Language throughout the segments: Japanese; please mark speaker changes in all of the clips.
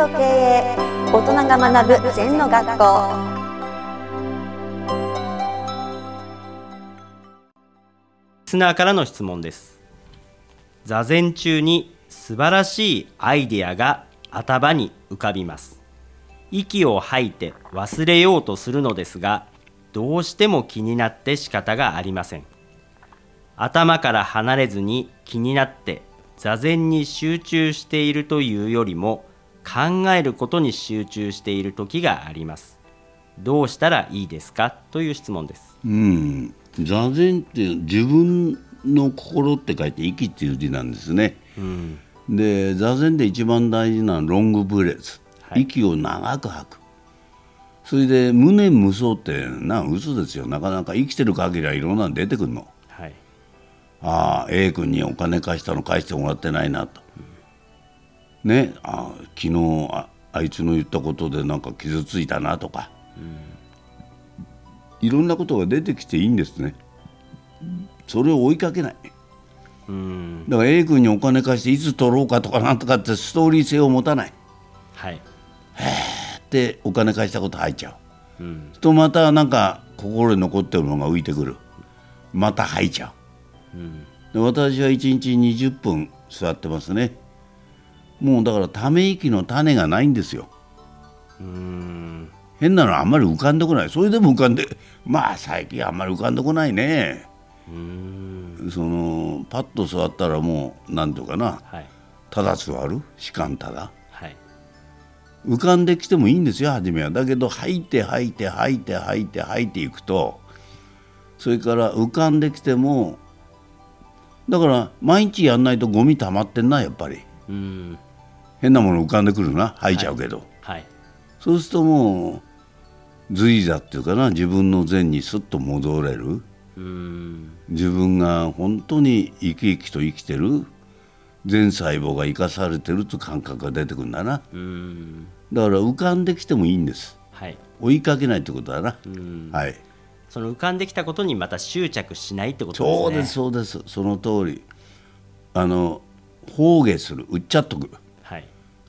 Speaker 1: と経営大人が学ぶ禅の学校。
Speaker 2: スナーからの質問です。座禅中に素晴らしいアイデアが頭に浮かびます。息を吐いて忘れようとするのですがどうしても気になって仕方がありません。頭から離れずに気になって座禅に集中しているというよりも考えることに集中している時があります。どうしたらいいですか？という質問です。
Speaker 3: うん。座禅って自分の心って書いて息っていう字なんですね、
Speaker 2: うん。
Speaker 3: で座禅で一番大事なのはロングブレス、
Speaker 2: はい。
Speaker 3: 息を長く吐く。それで無念無想ってな嘘ですよ。なかなか生きてる限りはいろんなの出てくるの。
Speaker 2: はい。
Speaker 3: ああ A 君にお金貸したの返してもらってないなと、ねああ昨日ああいつの言ったことでなんか傷ついたなとか、いろんなことが出てきていいんですね。それを追いかけない。
Speaker 2: うん。
Speaker 3: だから A 君にお金貸していつ取ろうかとかなんとかってストーリー性を持たない。
Speaker 2: はい。
Speaker 3: でお金貸したこと入っちゃう。
Speaker 2: うん。
Speaker 3: とまたなんか心に残ってるのが浮いてくる。また吐いちゃ
Speaker 2: う。ん。
Speaker 3: うで私は1日20分座ってますねもうだからため息の種がないんですよ。
Speaker 2: うん。
Speaker 3: 変なのあんまり浮かんでこない。それでも浮かんでまあ最近あんまり浮かんでこないね。
Speaker 2: うん。
Speaker 3: そのパッと座ったらもう何ていうかな。
Speaker 2: はい。
Speaker 3: ただ座る？士官ただ。
Speaker 2: はい。
Speaker 3: 浮かんできてもいいんですよ初めは。だけど吐いて吐いて吐いて吐いて吐いていくとそれから浮かんできてもだから毎日やんないとゴミ溜まってんなやっぱり。
Speaker 2: うん
Speaker 3: 変なもの浮かんでくるな。吐いちゃうけど、
Speaker 2: はい。
Speaker 3: そうするともう随座っていうかな。自分の善にスッと戻れる。
Speaker 2: うん。
Speaker 3: 自分が本当に生き生きと生きてる。全細胞が生かされてるという感覚が出てくるんだな。
Speaker 2: うん。
Speaker 3: だから浮かんできてもいいんです。
Speaker 2: はい。
Speaker 3: 追いかけないってことだな、
Speaker 2: うん。
Speaker 3: はい。
Speaker 2: その浮かんできたことにまた執着しないってことですね。
Speaker 3: そうですそうです。その通り。あの放下する。売っちゃっとく。
Speaker 2: はい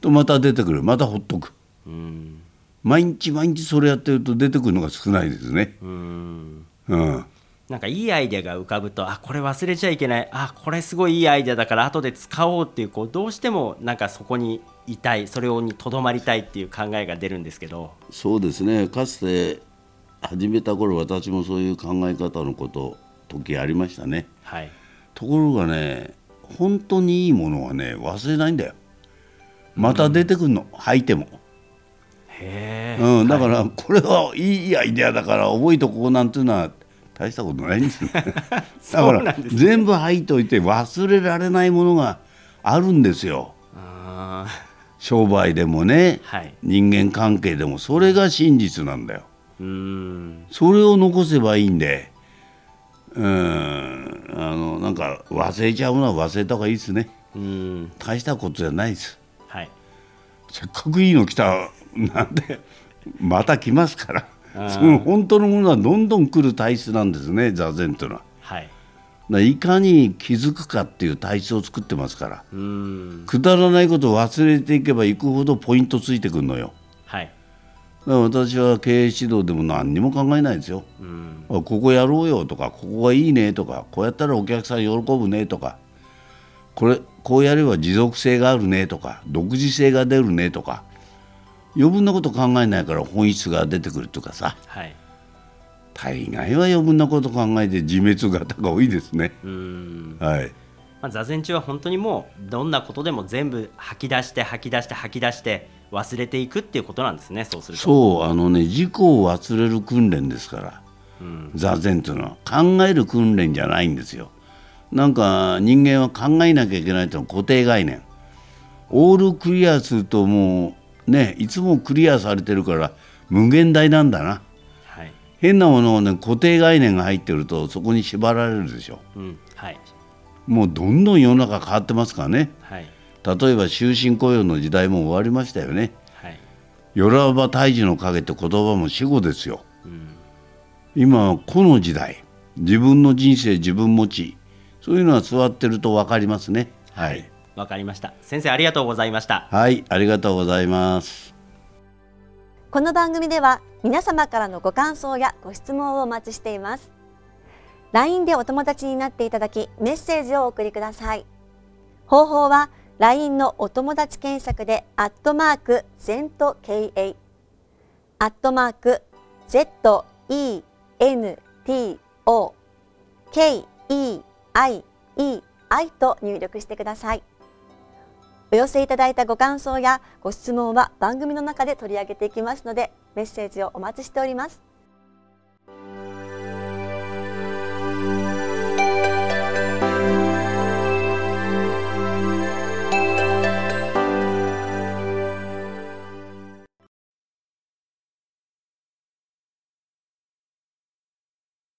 Speaker 3: とまた出てくる。またほっとく。
Speaker 2: うん。
Speaker 3: 毎日毎日それやってると出てくるのが少ないですね。
Speaker 2: うん。
Speaker 3: うん。
Speaker 2: なんかいいアイデアが浮かぶとあこれ忘れちゃいけない。あこれすごいいいアイデアだから後で使おうっていうこうどうしてもなんかそこにいたいそれにとどまりたいっていう考えが出るんですけど。
Speaker 3: そうですね。かつて始めた頃私もそういう考え方のこと時ありましたね。
Speaker 2: はい。
Speaker 3: ところがね本当にいいものはね忘れないんだよまた出てくるの、吐いても、
Speaker 2: へえ、
Speaker 3: うん、だからこれはいいアイデアだから覚えとこうなんていうのは大したことないんですよ。だから全部吐いといて忘れられないものがあるんですよ。
Speaker 2: あ
Speaker 3: 商売でもね
Speaker 2: ーはい。
Speaker 3: 人間関係でもそれが真実なんだよ。
Speaker 2: うん。
Speaker 3: それを残せばいいんでうんあのなんか忘れちゃうのは忘れた方がいいですね。
Speaker 2: うん。
Speaker 3: 大したことじゃないです
Speaker 2: はい。
Speaker 3: せっかくいいの来たなんで また来ますから。その本当のものはどんどん来る体質なんですね座禅というのは。
Speaker 2: はい。
Speaker 3: いかに気づくかっていう体質を作ってますから。
Speaker 2: うん。
Speaker 3: くだらないことを忘れていけばいくほどポイントついてくるのよ。
Speaker 2: はい。
Speaker 3: だから私は経営指導でも何にも考えないですよ。
Speaker 2: うん。
Speaker 3: あここやろうよとかここがいいねとかこうやったらお客さん喜ぶねとかこれこうやれば持続性があるねとか独自性が出るねとか余分なこと考えないから本質が出てくるとかさ。
Speaker 2: はい。
Speaker 3: 大概は余分なこと考えて自滅型が多いですね。
Speaker 2: うん。
Speaker 3: はい。
Speaker 2: まあ、座禅中は本当にもうどんなことでも全部吐き出して吐き出して吐き出して忘れていくっていうことなんですねそうすると。
Speaker 3: そうあのね自己を忘れる訓練ですから。
Speaker 2: うん。
Speaker 3: 座禅というのは考える訓練じゃないんですよなんか人間は考えなきゃいけないというのは固定概念。オールクリアするともうねいつもクリアされてるから無限大なんだな。
Speaker 2: はい。
Speaker 3: 変なものをね固定概念が入ってるとそこに縛られるでしょ。
Speaker 2: うんはい。
Speaker 3: もうどんどん世の中変わってますからね。
Speaker 2: はい。
Speaker 3: 例えば終身雇用の時代も終わりましたよね。
Speaker 2: はい。
Speaker 3: よらば大樹の陰って言葉も死語ですよ。
Speaker 2: うん。
Speaker 3: 今はこの時代。自分の人生自分持ちそういうのは座ってると分かりますね。はい。
Speaker 2: わかりました。先生ありがとうございました。
Speaker 3: はいありがとうございます。
Speaker 1: この番組では皆様からのご感想やご質問をお待ちしています。LINE でお友達になっていただきメッセージをお送りください。方法は LINE のお友達検索でアットマーク ZENTKA アットマーク I E I と入力してください。お寄せいただいたご感想やご質問は番組の中で取り上げていきますのでメッセージをお待ちしております。